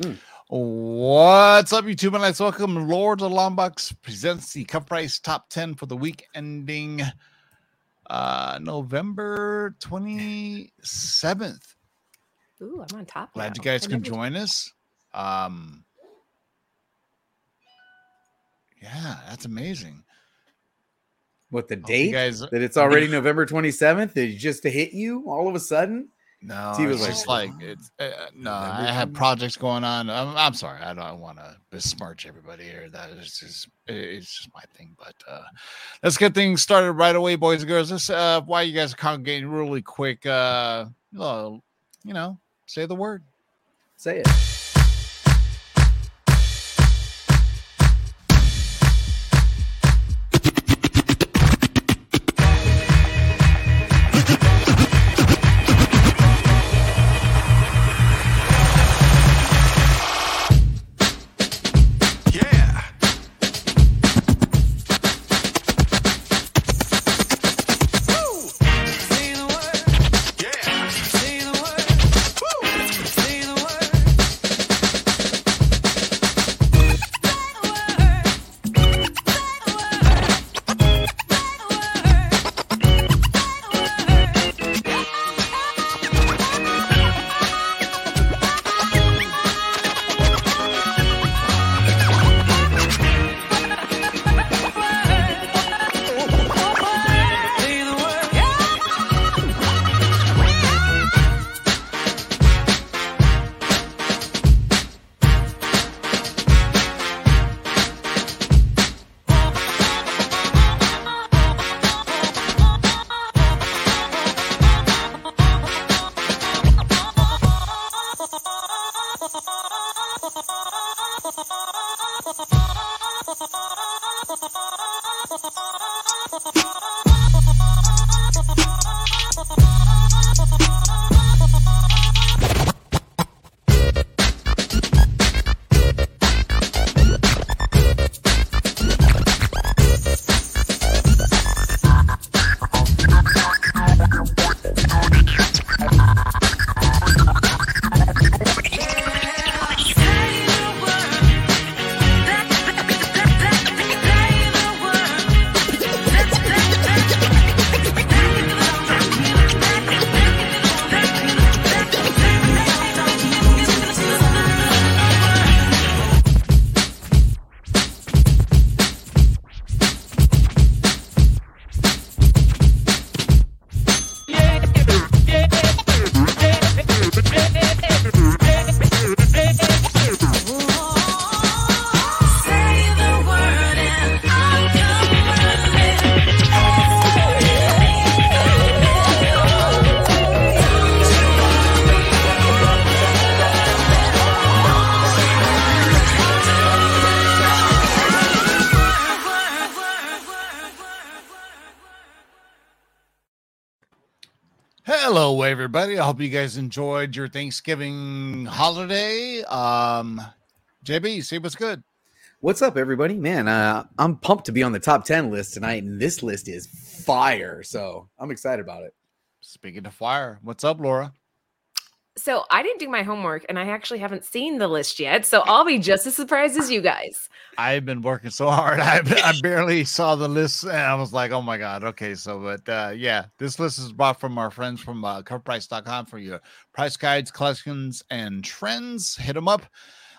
Mm. What's up, YouTube? And let's welcome Lords of Longbox presents the CovrPrice Top 10 for the week ending uh November 27th. Ooh, I'm on top. Glad now. you guys I can never- join us. Um yeah, that's amazing. What the date? guys that it's already November 27th? It just to hit you all of a sudden? No, He was it's like, just like it's uh, no. I have projects going on. I'm, I'm sorry. I don't want to besmirch everybody here. That is just it's just my thing. But uh let's get things started right away, boys and girls. This uh why you guys are congregating really quick. Uh, well, you know, say the word. Say it. Hello, everybody. I hope you guys enjoyed your Thanksgiving holiday. Um, JB, see what's good. What's up, everybody? Man, uh, I'm pumped to be on the top 10 list tonight, and this list is fire. So I'm excited about it. Speaking of fire, what's up, Laura? So I didn't do my homework and I actually haven't seen the list yet. So I'll be just as surprised as you guys. I've been working so hard. I, I barely saw the list and I was like, oh my God. Okay. So, but uh, yeah, this list is brought from our friends from uh, covrprice.com for your price guides, collections, and trends. Hit them up.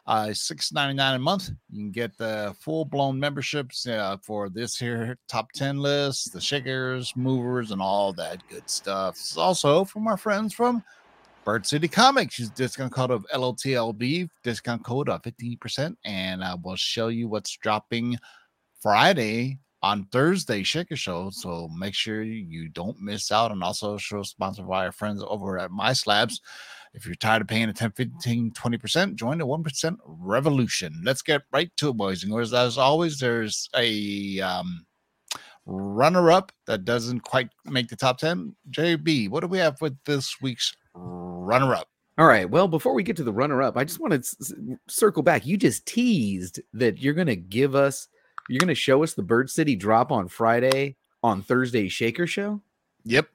Uh, six ninety nine a month. You can get the full blown memberships uh, for this here top ten list, the shakers, movers, and all that good stuff. It's also from our friends from Bird City Comics. Discount code of LOTLB, discount code of 15%, and I will show you what's dropping Friday on Thursday Shaker Show. So make sure you don't miss out. And also show sponsored by our friends over at My Slabs. If you're tired of paying a 10, 15, 20%, join the 1% revolution. Let's get right to it, boys and girls. As always, there's a um, runner up that doesn't quite make the top 10. JB, what do we have with this week's runner up? All right. Well, before we get to the runner up, I just want to s- circle back. You just teased that you're going to give us, you're going to show us the Bird City drop on Friday on Thursday Shaker Show. Yep.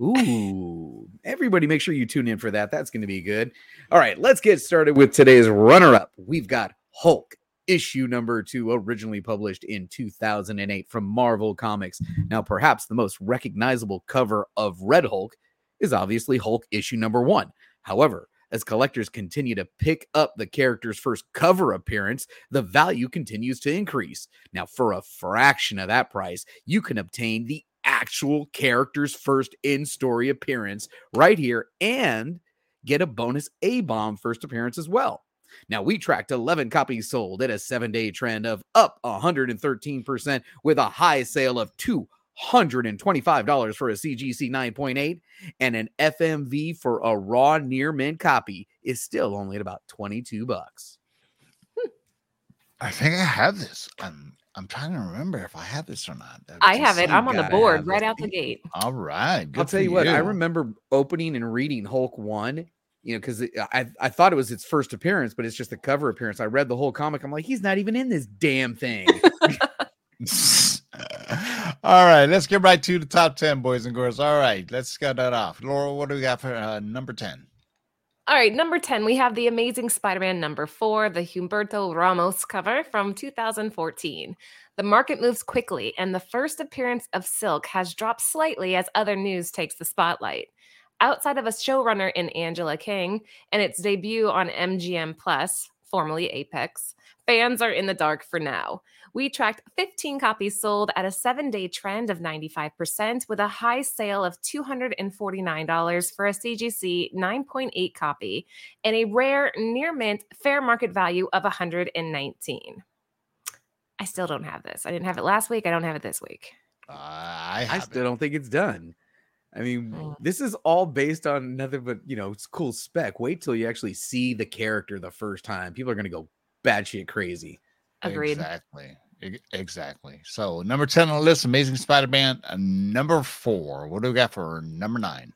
Ooh, everybody make sure you tune in for that. That's going to be good. All right, let's get started with today's runner up. We've got Hulk issue number two, originally published in 2008 from Marvel Comics. Now, perhaps the most recognizable cover of Red Hulk is obviously Hulk issue number one. However, as collectors continue to pick up the character's first cover appearance, the value continues to increase. Now, for a fraction of that price, you can obtain the actual character's first in story appearance right here and get a bonus A bomb first appearance as well. Now, we tracked 11 copies sold at a seven day trend of up 113% with a high sale of $225 for a CGC 9.8 and an FMV for a raw near mint copy is still only at about 22 bucks. I think I have this. I'm I'm trying to remember if I have this or not. That I have it. I'm on the board right it. out the gate. All right. Good I'll tell for you what, I remember opening and reading Hulk 1, you know, because I, I thought it was its first appearance, but it's just a cover appearance. I read the whole comic. I'm like, he's not even in this damn thing. All right, let's get right to the top 10, boys and girls. All right, let's get that off. Laura, what do we got for uh, number 10? All right, number 10, we have the Amazing Spider Man number four, the Humberto Ramos cover from 2014. The market moves quickly, and the first appearance of Silk has dropped slightly as other news takes the spotlight. Outside of a showrunner in Angela Kang and its debut on MGM Plus, formerly Epix, fans are in the dark for now. We tracked 15 copies sold at a seven day trend of 95%, with a high sale of $249 for a CGC 9.8 copy and a rare near mint fair market value of 119. I still don't have this. I didn't have it last week. I don't have it this week. Uh, I I still it. don't think it's done. I mean, Mm. this is all based on nothing but, you know, it's cool spec. Wait till you actually see the character the first time. People are going to go batshit crazy. Agreed. Exactly. Exactly. So, number 10 on the list, Amazing Spider Man. Uh, number four. What do we got for number nine?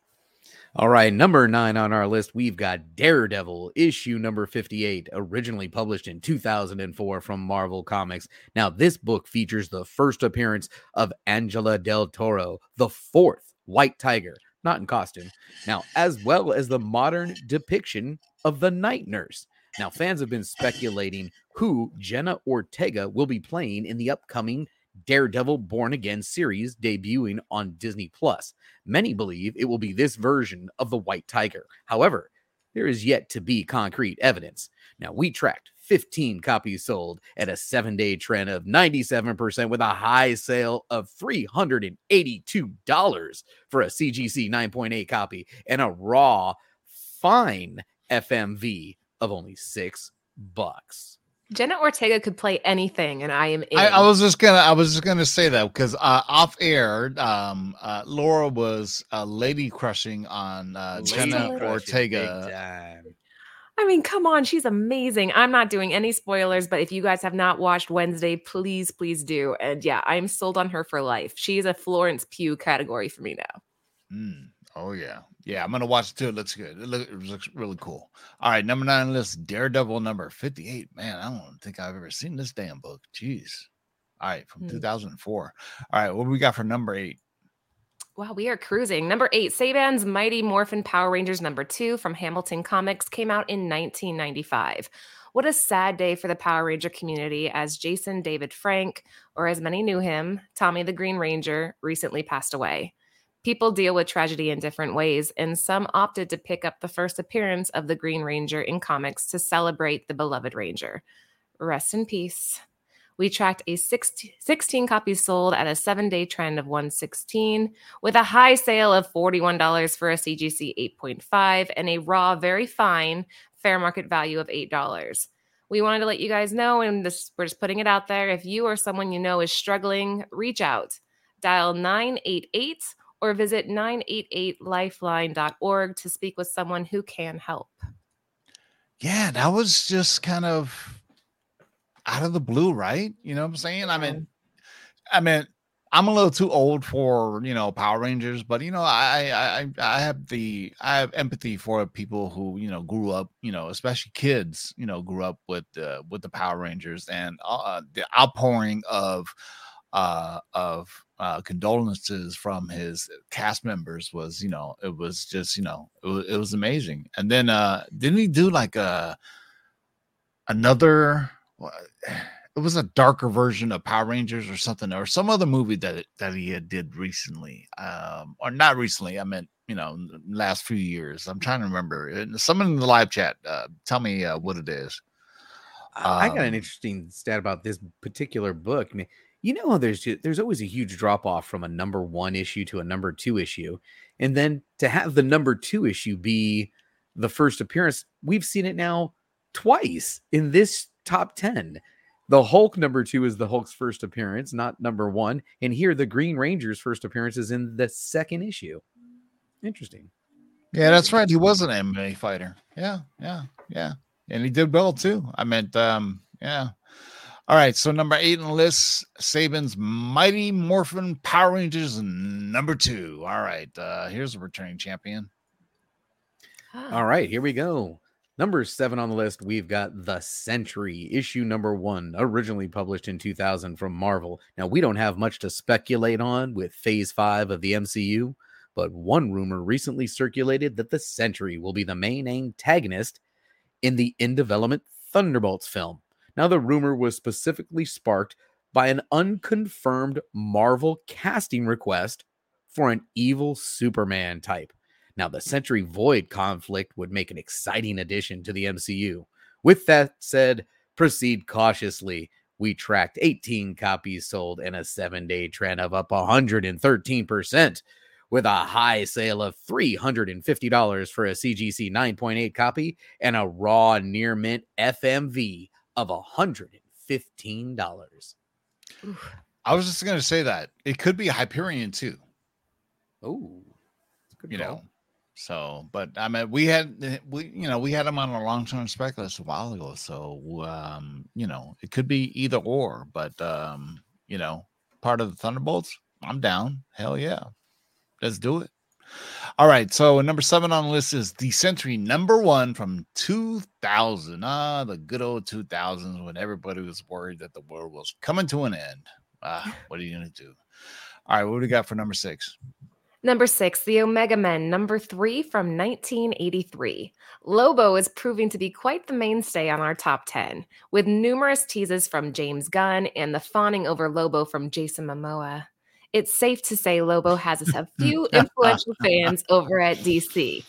All right, number nine on our list, we've got Daredevil, issue number 58, originally published in 2004 from Marvel Comics. Now, this book features the first appearance of Angela Del Toro, the fourth White Tiger, not in costume, now, as well as the modern depiction of the Night Nurse. Now, fans have been speculating who Jenna Ortega will be playing in the upcoming Daredevil Born Again series debuting on Disney Plus. Many believe it will be this version of the White Tiger. However, there is yet to be concrete evidence. Now, we tracked 15 copies sold at a seven day trend of 97% with a high sale of $382 for a CGC 9.8 copy and a raw, fine FMV of only six bucks. Jenna Ortega could play anything, and I am in. I, I was just gonna, I was just gonna say that because uh, off air, um, uh, Laura was uh, lady crushing on uh, Lady Jenna crushing Ortega. I mean, come on, she's amazing. I'm not doing any spoilers, but if you guys have not watched Wednesday, please, please do. And yeah, I'm sold on her for life. She's a Florence Pugh category for me now. Mm, oh yeah, yeah. I'm gonna watch it too. It looks good. It, look, it looks really cool. All right, number nine list, Daredevil number 58. Man, I don't think I've ever seen this damn book. Jeez. All right, from Hmm. 2004. All right, what do we got for number eight? Wow, we are cruising. Number eight, Saban's Mighty Morphin Power Rangers number two from Hamilton Comics came out in 1995. What a sad day for the Power Ranger community as Jason David Frank, or as many knew him, Tommy the Green Ranger, recently passed away. People deal with tragedy in different ways, and some opted to pick up the first appearance of the Green Ranger in comics to celebrate the beloved Ranger. Rest in peace. We tracked a 16, 16 copies sold at a seven day trend of 116, with a high sale of $41 for a CGC 8.5 and a raw, very fine fair market value of $8. We wanted to let you guys know, and this, we're just putting it out there. If you or someone you know is struggling, reach out. Dial 988 or visit 988lifeline.org to speak with someone who can help. Yeah, that was just kind of out of the blue, right? You know what I'm saying? I mean, I mean, I'm a little too old for you know Power Rangers, but you know, I I I I have the I have empathy for people who you know grew up, you know, especially kids, you know, grew up with uh, with the Power Rangers and uh, the outpouring of uh, of uh, condolences from his cast members was, you know, it was just, you know, it was, it was amazing. And then uh, didn't he do like a another? wha- It was a darker version of Power Rangers or something, or some other movie that that he had did recently, um, or not recently. I meant you know, last few years. I'm trying to remember. Someone in the live chat, uh, tell me uh, what it is. I I got an Um, interesting stat about this particular book. I mean, you know, how there's ju- there's always a huge drop off from a number one issue to a number two issue, and then to have the number two issue be the first appearance, we've seen it now twice in this top ten. The Hulk number two is the Hulk's first appearance, not number one, and here the Green Ranger's first appearance is in the second issue. Interesting. Yeah, that's right. He was an MMA fighter. Yeah, yeah, yeah. And he did well too. I meant, um, yeah. All right. So number eight on the list, Saban's Mighty Morphin Power Rangers number two. All right. Uh, here's a returning champion. All right, here we go. Number seven on the list, we've got The Sentry, issue number one, originally published in 2000 from Marvel. Now, we don't have much to speculate on with phase five of the MCU, but one rumor recently circulated that The Sentry will be the main antagonist in the in development Thunderbolts film. Now, the rumor was specifically sparked by an unconfirmed Marvel casting request for an evil Superman type. Now, the Sentry Void conflict would make an exciting addition to the MCU. With that said, proceed cautiously. We tracked 18 copies sold and a seven day trend of up 113%, with a high sale of $350 for a CGC 9.8 copy and a raw near mint FMV of $115. I was just going to say that it could be Hyperion too. Oh, you call. know. So, but I mean, we had we you know we had him on a long term spec list a while ago. So, um, you know, it could be either or. But um, you know, part of the Thunderbolts, I'm down. Hell yeah, let's do it. All right, so number seven on the list is the Sentry number one from 2000. Ah, the good old 2000s when everybody was worried that the world was coming to an end. Ah, what are you gonna do? All right, what do we got for number six? Number six, the Omega Men, number three from 1983. Lobo is proving to be quite the mainstay on our top 10, with numerous teases from James Gunn and the fawning over Lobo from Jason Momoa. It's safe to say Lobo has a few influential fans over at DC.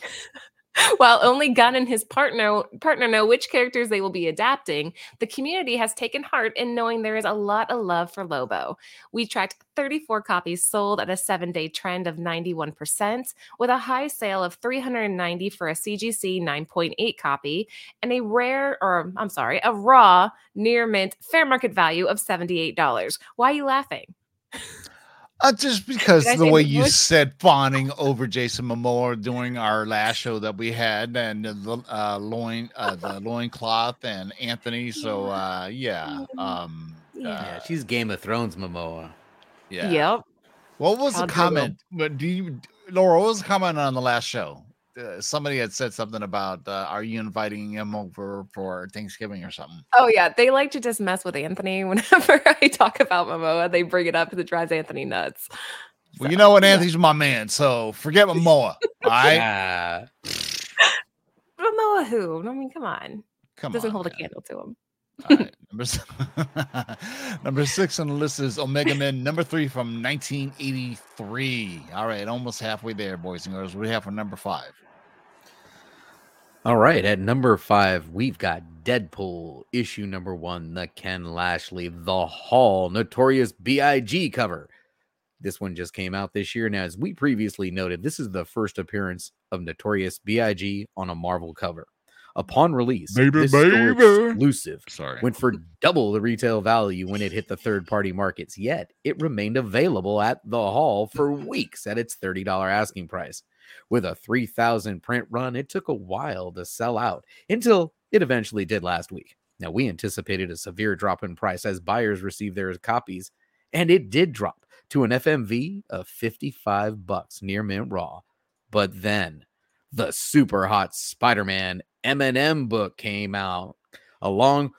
While only Gunn and his partner partner know which characters they will be adapting, the community has taken heart in knowing there is a lot of love for Lobo. We tracked 34 copies sold at a seven day trend of 91%, with a high sale of 390 for a CGC 9.8 copy and a rare, or I'm sorry, a raw near mint fair market value of $78. Why are you laughing? Uh, just because the way you voice? said fawning over Jason Momoa during our last show that we had, and the uh, loin, uh, the loincloth, and Anthony. So, uh, yeah, um, Yeah. Yeah, uh, she's Game of Thrones Momoa. yeah. Yep. What was the Proud to go. comment? But do you, Laura? What was the comment on the last show? Uh, somebody had said something about, uh, "Are you inviting him over for Thanksgiving or something?" Oh yeah, they like to just mess with Anthony whenever I talk about Momoa. They bring it up and it drives Anthony nuts. Well, you know what? Anthony's my man, so forget Momoa. All right, Ah, Momoa who? I mean, come on. come Doesn't on, hold a candle to him. All right, number, s- number six on the list is Omega Men, number three from 1983. All right, almost halfway there, boys and girls. What do we have for number five? All right, at number five, we've got Deadpool issue number one, the Ken Lashley, The Hall, Notorious B.I.G. cover. This one just came out this year. And as we previously noted, this is the first appearance of Notorious B.I.G. on a Marvel cover. Upon release, Baby, this baby. exclusive Sorry. went for double the retail value when it hit the third party markets, yet it remained available at the hall for weeks at its $30 asking price. With a 3,000 print run, it took a while to sell out until it eventually did last week. Now, we anticipated a severe drop in price as buyers received their copies, and it did drop to an FMV of 55 bucks near mint raw. But then the super hot Spider-Man Eminem book came out along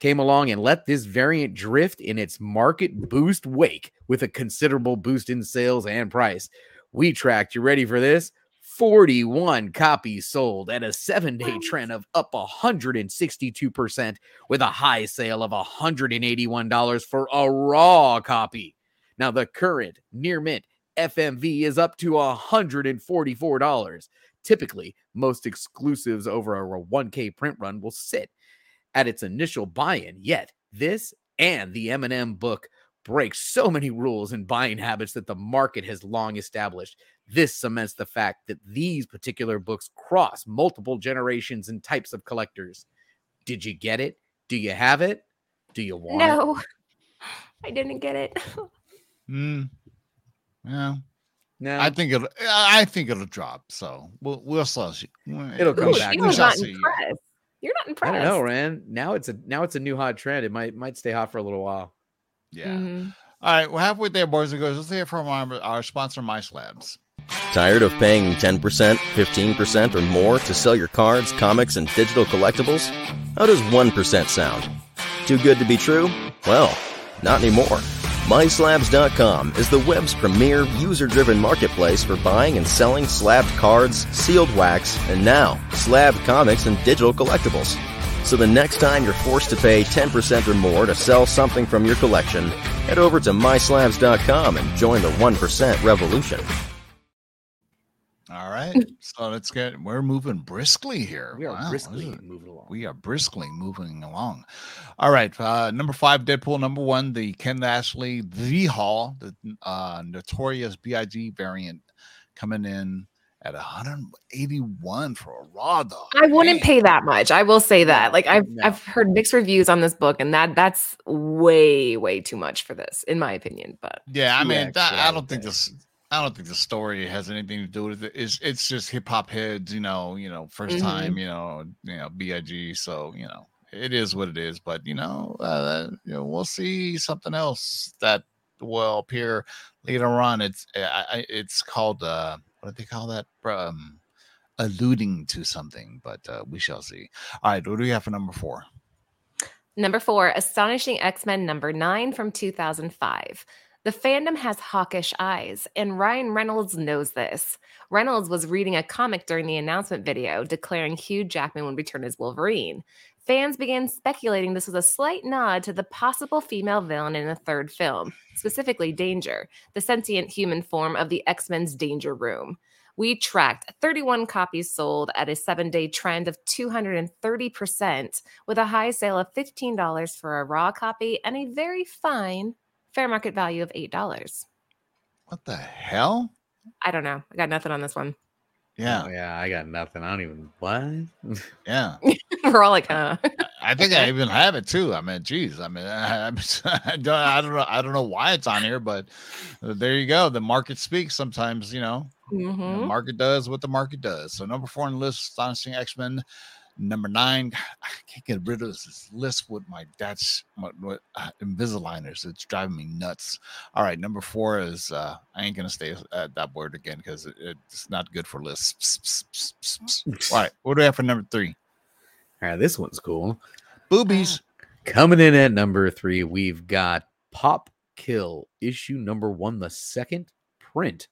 came along and let this variant drift in its market boost wake with a considerable boost in sales and price. We tracked, you ready for this? 41 copies sold at a seven day trend of up 162% with a high sale of $181 for a raw copy. Now, the current near mint FMV is up to $144. Typically, most exclusives over a 1K print run will sit at its initial buy-in. Yet, this and the Eminem book break so many rules and buying habits that the market has long established. This cements the fact that these particular books cross multiple generations and types of collectors. Did you get it? Do you have it? Do you want it? No, I didn't get it. Mm, yeah, No, I think it'll. I think it'll drop. So we'll we'll see. It'll come Ooh, back. she We was shall not see. impressed. You're not impressed. I don't know, Ran. Now it's a now it's a new hot trend. It might might stay hot for a little while. Yeah. Mhm. All right, we're halfway there, boys and girls. Let's hear from our, our sponsor, My Slabs. Tired of paying 10%, 15%, or more to sell your cards, comics, and digital collectibles? How does 1% sound? Too good to be true? Well, not anymore. MySlabs.com is the web's premier user driven marketplace for buying and selling slabbed cards, sealed wax, and now slabbed comics and digital collectibles. So the next time you're forced to pay 10% or more to sell something from your collection, head over to MySlabs.com and join the 1% revolution. All right, so let's get. We're moving briskly here. We are Wow, briskly is- moving along. We are briskly moving along. All right, uh, number five, Deadpool. Number one, the Ken Ashley V Hall, the uh, notorious Big variant, coming in at 181 for a raw dog. I wouldn't Man. pay that much. I will say that. Like I've no. I've heard mixed reviews on this book, and that that's way way too much for this, in my opinion. But Yeah, I mean, X, that, I I don't think this. I don't think the story has anything to do with it. It's it's just hip hop heads, you know. You know, 1st Mhm. time, you know, you know, Big. So you know, it is what it is. But you know, uh, you know, we'll see something else that will appear later on. It's I, I, it's called uh, what do they call that? Um, alluding to something, but uh, we shall see. All right, what do we have for number four? Number four, Astonishing X Men number nine from 2005. The fandom has hawkish eyes, and Ryan Reynolds knows this. Reynolds was reading a comic during the announcement video declaring Hugh Jackman would return as Wolverine. Fans began speculating this was a slight nod to the possible female villain in the third film, specifically Danger, the sentient human form of the X Men's Danger Room. We tracked 31 copies sold at a seven day trend of 230%, with a high sale of $15 for a raw copy and a very fine fair market value of $8. What the hell? I don't know. I got nothing on this one. Yeah, Oh, yeah, I got nothing. I don't even what. yeah. We're all like, huh? I think I even have it too. I mean, geez, I mean, I, I, don't, I don't know, I don't know why it's on here, but uh, there you go. The market speaks. Sometimes, you know, the Mhm. market does what the market does. So number four on the list, astonishing X Men. Number nine, I can't get rid of this list with my dad's what, what, uh, Invisaligners. It's driving me nuts. All right, number four is uh, I ain't gonna stay at that word again because it, it's not good for lists. All right, what do we have for number three? All right, this one's cool. Boobies. Coming in at number three, we've got Pop Kill issue number one, the second print.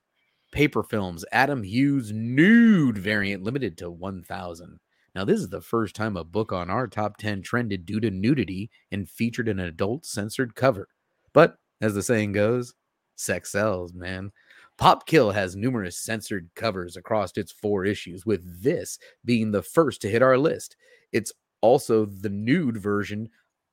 Paper Films, Adam Hughes nude variant limited to 1,000. Now, this is the first time a book on our top 10 trended due to nudity and featured an adult censored cover. But as the saying goes, sex sells, man. Pop Kill has numerous censored covers across its four issues, with this being the first to hit our list. It's also the nude version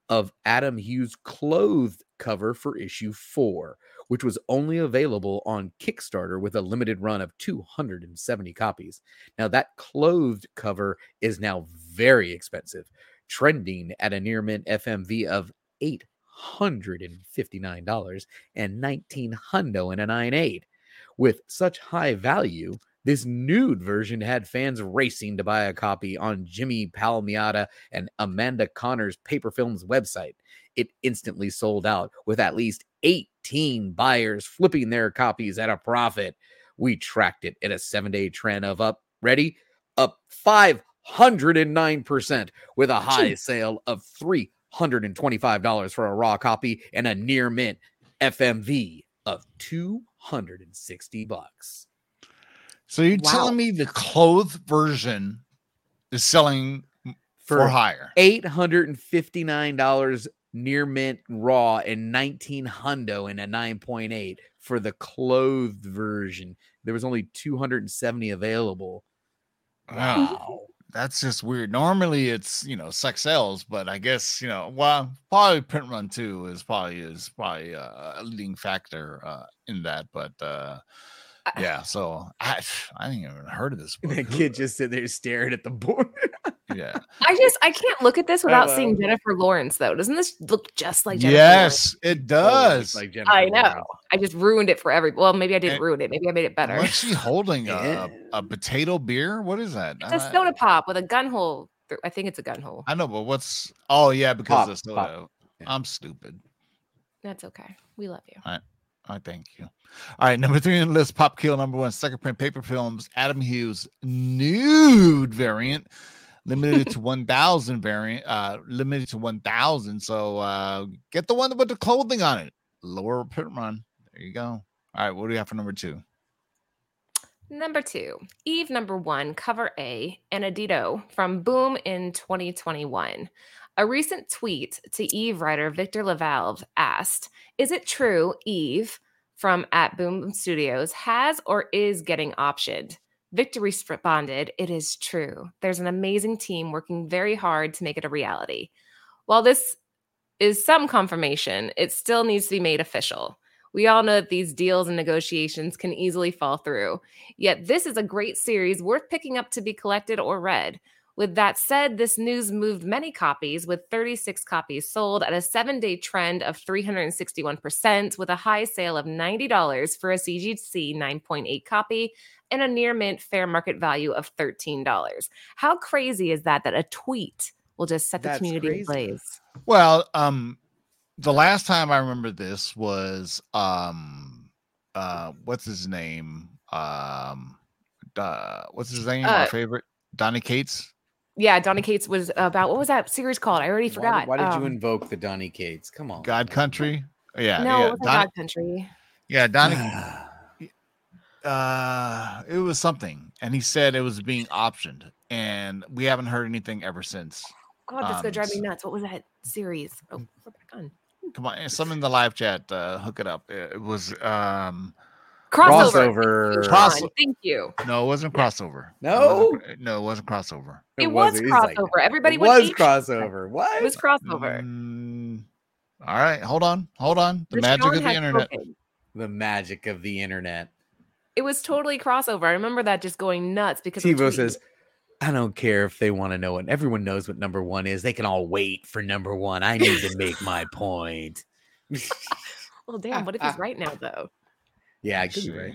of Adam Hughes' clothed cover for issue four, which was only available on Kickstarter with a limited run of 270 copies. Now, that clothed cover is now very expensive, trending at a near mint FMV of $859 and 19 hundo and a 9.8. With such high value, this nude version had fans racing to buy a copy on Jimmy Palmiotti and Amanda Conner's Paper Films website. It instantly sold out with at least 18 buyers flipping their copies at a profit. We tracked it in a seven day trend of up, ready? Up 509% with a high sale of $325 for a raw copy and a near mint FMV of 260 bucks. So you're Wow. telling me the clothed version is selling for, For higher? $859 near mint raw and 19 hundo in a 9.8 for the clothed version. There was only 270 available. Wow. That's just weird. Normally it's you know sex sells, but I guess you know well probably print run too is probably is probably uh, a leading factor uh, in that. But uh, yeah, so I I didn't even heard of this. book. Who- kid just sitting there staring at the board. yeah. I just I can't look at this without seeing Jennifer Lawrence though. Doesn't this look just like Jennifer Yes, Lawrence? it it does. like Jennifer I know. Lawrence. I just ruined it for every. Well, maybe I didn't And- ruin it. Maybe I made it better. What's she holding? A, a, a potato beer? What is that? It's a I- soda pop with a gun hole. through- I think it's a gun hole. I know, but what's? Oh yeah, because Pop, of pop. soda. Yeah. I'm stupid. That's okay. We love you. I thank you. All right, number three on the list, Pop Kill number one, second print paper films, Adam Hughes nude variant, limited to 1,000 variant, uh, limited to 1,000. So uh, get the one with the clothing on it. Lower print run. There you go. All right, what do we have for number two? Number two, Eve number one, cover A, and Adito from Boom in 2021. A recent tweet to Eve writer Victor LaValle asked, Is it true Eve from at Boom Studios has or is getting optioned? Victor responded, It is true. There's an amazing team working very hard to make it a reality. While this is some confirmation, it still needs to be made official. We all know that these deals and negotiations can easily fall through. Yet this is a great series worth picking up to be collected or read. With that said, this news moved many copies, with 36 copies sold at a seven day trend of 361%, with a high sale of $90 for a CGC 9.8 copy and a near mint fair market value of $13. How crazy is that? That a tweet will just set the That's community crazy. ablaze. Well, um, the last time I remember this was um, uh, what's his name? Um, uh, what's his name? Our Uh, favorite, Donny Cates. Yeah, Donny Cates was about what was that series called? I already forgot. why did Um, you invoke the Donny Cates? Come on. God Country. Yeah, no, it yeah, wasn't Don- God Country. yeah, Donny. uh, it was something, and he said it was being optioned, and we haven't heard anything ever since. God, that's gonna Um, drive me nuts. What was that series? Oh, we're back on. Come on, some in the live chat, uh, hook it up. It was um, Crossover. Crossover. Cross- Thank you. no, it wasn't crossover. It No? wasn't- no, it wasn't crossover. It, was wasn't. He's like, crossover. Everybody it was ape crossover. What? It was crossover. Mm, all right, hold on, hold on. The But magic Sean of the internet. spoken. the magic of the internet. It was totally crossover. I remember that just going nuts because of the TiVo says, I don't care if they want to know it. Everyone knows what number one is. They can all wait for number one. I need to make my point. "Well, damn. What if he's right now, though?" yeah, I could be right.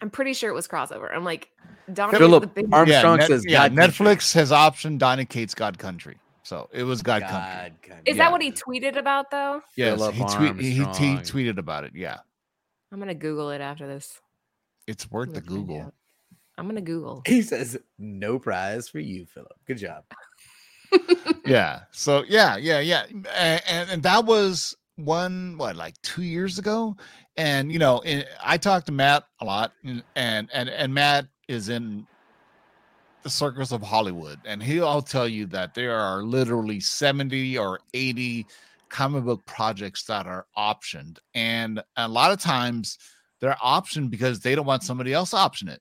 I'm pretty sure it was crossover. I'm like, Donnie is Philip the big Arm- Yeah, Armstrong Net- says yeah, God Country. Netflix has optioned Donny Cates' God Country. So it was God, Country. God, country. Is that what he tweeted about though? Yes, Philip he, tweet, he, he tweeted about it. Yeah, I'm gonna Google it after this. It's worth the Google. I'm gonna Google. He says, no prize for you, Philip. Good job. yeah. So yeah, yeah, yeah, and, and and that was one what like two years ago, and you know, and I talked to Matt a lot, and and and, and Matt is in the circus of Hollywood, and he'll tell you that there are literally seventy or eighty comic book projects that are optioned, and a lot of times they're optioned because they don't want somebody else to option it.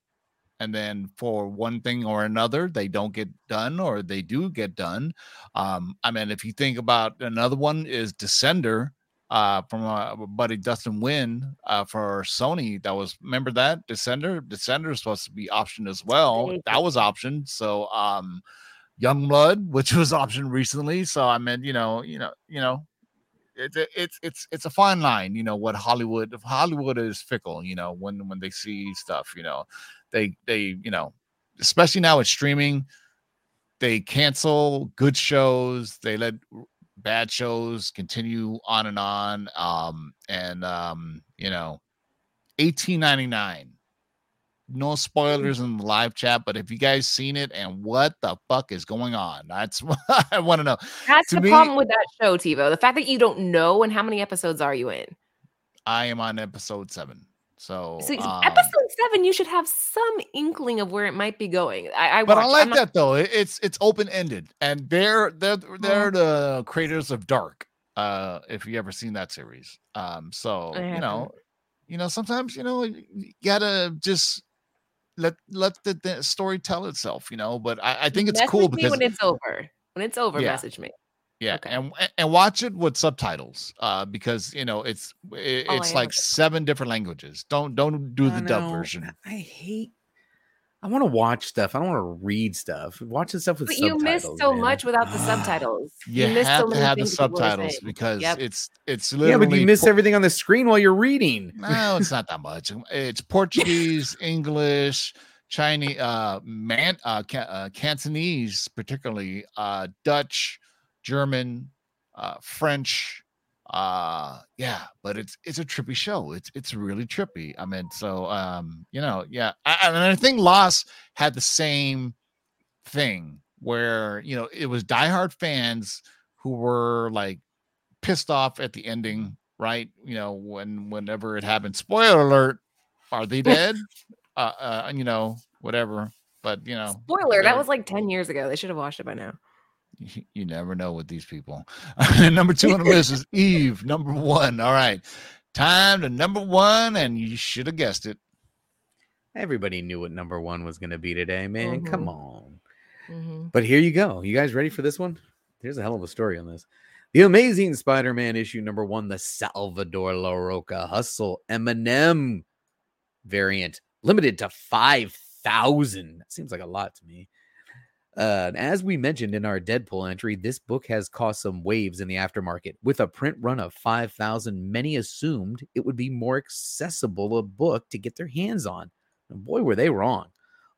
And then for one thing or another they don't get done or they do get done. Um i mean if you think about another one is descender uh from uh, buddy Dustin Nguyen uh for sony that was remember that? Descender? Descender is supposed to be optioned as well. That was optioned. So um young blood which was optioned recently. So i mean you know you know you know it's a- it's it's it's a fine line you know what hollywood hollywood is fickle you know when when they see stuff you know they they you know especially now with streaming they cancel good shows they let bad shows continue on and on um and um you know 1899 no spoilers in the live chat, but if you guys seen it and what the fuck is going on, that's what I want to know. That's To the me- problem with that show, TiVo. The fact that you don't know and how many episodes are you in? I am on episode seven, so, So um, episode seven, you should have some inkling of where it might be going. I, I but I like not- that though. It- It's it's open ended, and they're they're they're the creators of Dark. Uh, if you ever seen that series, um, so you know, you know, sometimes you know you gotta just let let the, the story tell itself, you know. But I, I think it's Message cool me because when it's over. When it's over, Yeah. message me. yeah, okay. and and watch it with subtitles, uh, because you know it's it, Oh, it's am, like seven different languages. Don't don't do the I dub version. I hate. I want to watch stuff. I don't want to read stuff. Watching stuff with But you miss so man. much without the subtitles. You, miss so have to have the things people are subtitles because Yep. it's it's literally Yeah, but you miss po- everything on the screen while you're reading. No, it's not that much. It's Portuguese, English, Chinese, uh, man, uh, Ca- uh, Cantonese, particularly, uh, Dutch, German, uh, French. Uh, yeah, but it's it's a trippy show. It's it's really trippy. I mean, so um, you know, yeah, I, and I think Lost had the same thing where you know it was diehard fans who were like pissed off at the ending, right? You know, when whenever it happened. Spoiler alert: Are they dead? uh, uh, you know, whatever. But you know, Spoiler, that was like 10 years ago. They should have watched it by now. You, you never know with these people. number two on the list is Eve. Number one. All right, time to number one, and you should have guessed it. Everybody knew what number one was going to be today, man. Come Mhm. on. Mhm. But here you go. You guys ready for this one? There's a hell of a story on this. The Amazing Spider-Man issue number one, the Salvador Larroca Hustle Eminem variant, limited to five thousand. That seems like a lot to me. Uh, as we mentioned in our Deadpool entry, this book has caused some waves in the aftermarket. With a print run of 5,000, many assumed it would be more accessible a book to get their hands on. And boy, were they wrong.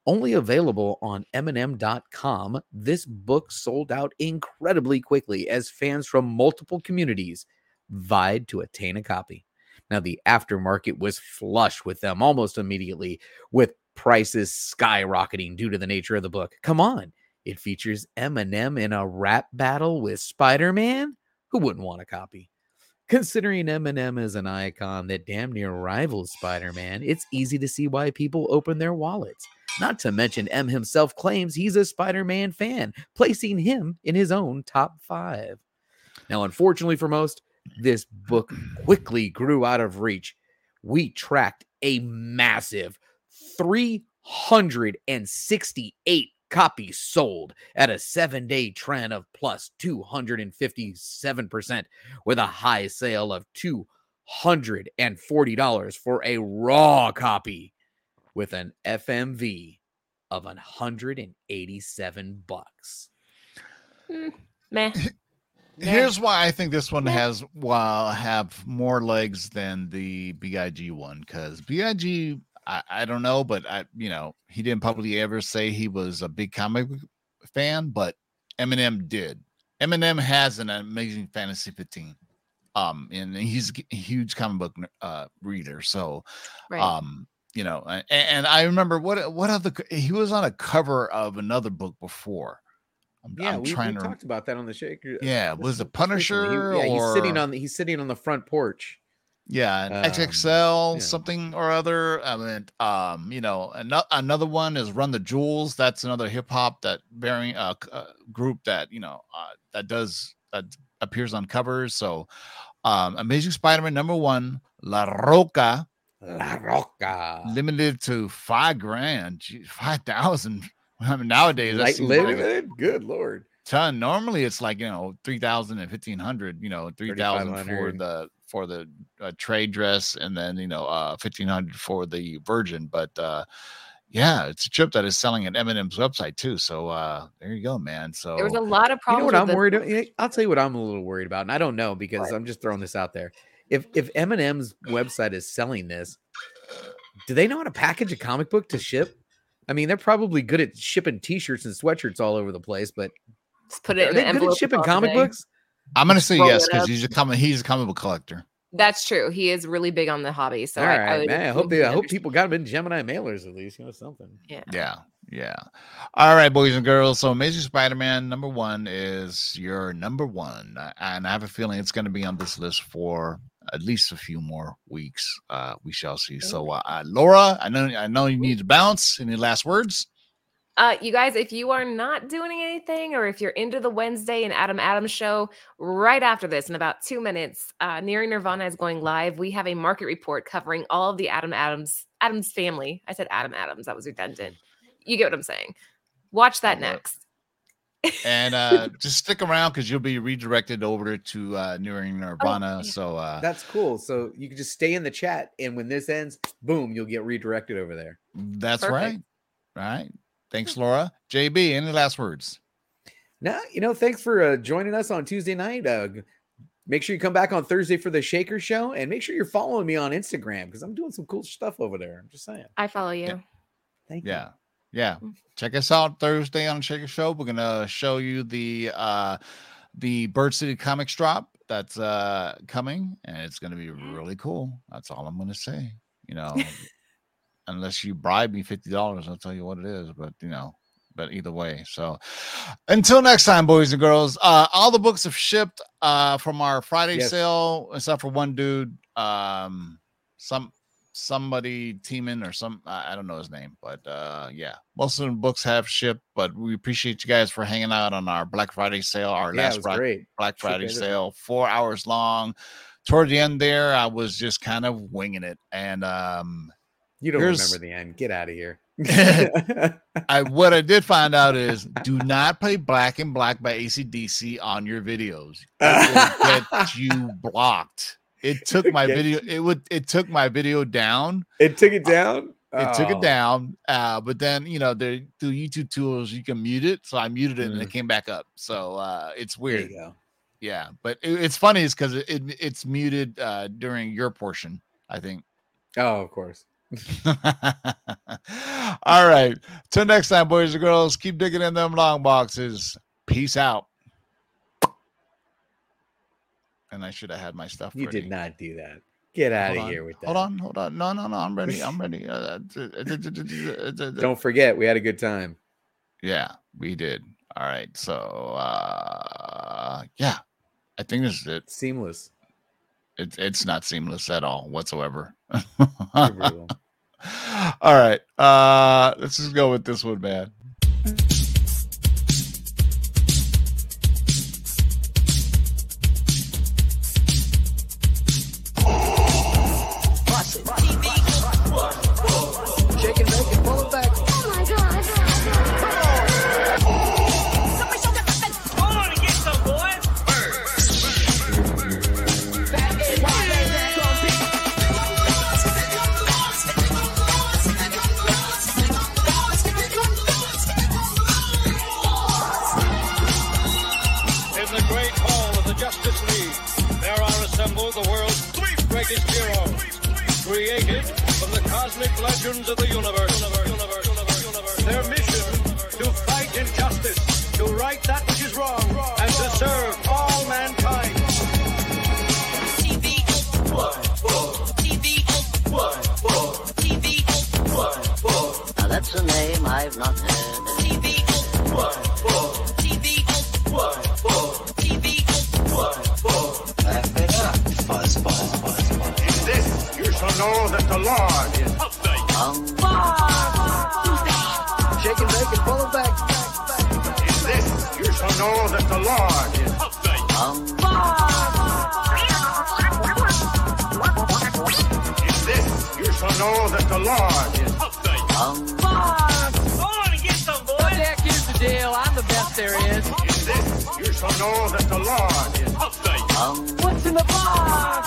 Only available on Eminem.com, this book sold out incredibly quickly as fans from multiple communities vied to attain a copy. Now, the aftermarket was flush with them almost immediately, with prices skyrocketing due to the nature of the book. Come on, it features Eminem in a rap battle with Spider Man. Who wouldn't want a copy? Considering Eminem is an icon that damn near rivals Spider Man, it's easy to see why people open their wallets. Not to mention, M himself claims he's a Spider Man fan, placing him in his own top five. Now, unfortunately for most, this book quickly grew out of reach. We tracked a massive 368 copies sold at a seven day trend of plus 257%, with a high sale of $240 for a raw copy with an FMV of 187 bucks. Hmm, meh. Here's why I think this one has well have more legs than the Big one because Big I, I don't know, but I you know he didn't publicly ever say he was a big comic fan, but Eminem did. Eminem has an amazing fantasy 15, um, and he's a huge comic book uh reader, so Right. um you know and, and i remember what what other he was on a cover of another book before i'm, Yeah, I'm we, we trying to talked about that on the shaker. yeah was the punisher yeah, he's sitting on the, he's sitting on the front porch. Yeah an um, xxl yeah. something or other i mean um you know another another one is run the jewels that's another hip-hop that varying uh, uh group that you know uh, that does that appears on covers so um amazing spider-man number one la roca Larroca. limited to five grand, five thousand. I mean, nowadays that Light seems like limited? Good lord. ton. Normally, it's like you know three thousand and fifteen hundred. You know, three thousand for the for the uh, trade dress, and then you know uh fifteen hundred for the virgin. But uh yeah, it's a chip that is selling at Eminem's website too. So uh there you go, man. So there was a lot of problems. You know what I'm this worried about? I'll tell you what I'm a little worried about, and I don't know because What? I'm just throwing this out there. If if Eminem's website is selling this, do they know how to package a comic book to ship? I mean, they're probably good at shipping T-shirts and sweatshirts all over the place, but Just put it are in they good at shipping comic day. books? I'm gonna say yes because he's a comic he's a comic book collector. That's true. He is really big on the hobby. So All I, right, I would man. I hope they, I hope people got him in Gemini mailers at least. You know something. Yeah. Yeah, yeah. All right, boys and girls. So Amazing Spider-Man number one is your number one, uh, and I have a feeling it's going to be on this list for at least a few more weeks. Uh, we shall see. So, uh, uh, Laura, I know, I know you need to bounce. Any last words? Uh, you guys, if you are not doing anything, or if you're into the Wednesday and Adam Adams show, right after this, in about two minutes, uh, Nearing Nirvana is going live. We have a market report covering all of the Adam Adams Addams family. I said Adam Adams. That was redundant. You get what I'm saying. Watch that That'll next. And uh, just stick around because you'll be redirected over to uh, Nearing Nirvana. yeah. So, uh, That's cool. So you can just stay in the chat, and when this ends, boom, you'll get redirected over there. that's Perfect. right. All right. Thanks, Laura. JB, any last words? No, you know, thanks for uh, joining us on Tuesday night. Uh, make sure you come back on Thursday for the Shaker Show, and make sure you're following me on Instagram because I'm doing some cool stuff over there. I'm just saying. I follow you. Thank Yeah. you. Yeah. Check us out Thursday on Shaker Show. We're gonna show you the uh the Bird City Comics drop that's uh coming and it's gonna be really cool. That's all I'm gonna say. You know, unless you bribe me fifty dollars, I'll tell you what it is. But you know, but either way. So until next time, boys and girls, uh all the books have shipped uh from our Friday Yes. sale, except for one dude. Um some somebody teaming or some I I don't know his name, but uh yeah, most of the books have shipped. But we appreciate you guys for hanging out on our Black Friday sale, our Yeah, last Black, great. Black Friday sale, four hours long. Toward the end there, I was just kind of winging it, and um You don't Here's- remember the end. Get out of here. I what I did find out is do not play Black and Black by ACDC on your videos. It will get you blocked. It took my video. It would. It took my video down. it took it down. It took Oh, it down. Uh, but then you know, there through YouTube tools you can mute it. So I muted it and it came back up. So uh, it's Mm. There weird. you go. Yeah, but it, it's funny is because it, it it's muted uh, during your portion. I think. Oh, of course. All right. Till next time, boys and girls, keep digging in them long boxes. Peace out. And I should have had my stuff. You ready. did not do that. Get out Hold of on, here with that. Hold on, hold on. No, no, no. I'm ready. I'm ready. Uh, Don't forget, we had a good time. Yeah, we did. All right. So, uh, yeah, I think this is it. Seamless. It's it's not seamless at all whatsoever. All right. Uh, let's just go with this one, man. Cosmic legends of the universe. Their Shake and bake and back. This, you know that the Lord is um, In this, you know that the Lord is on and get some, boys. The deal? I'm the best there is. This, you know that the Lord is What's in the box?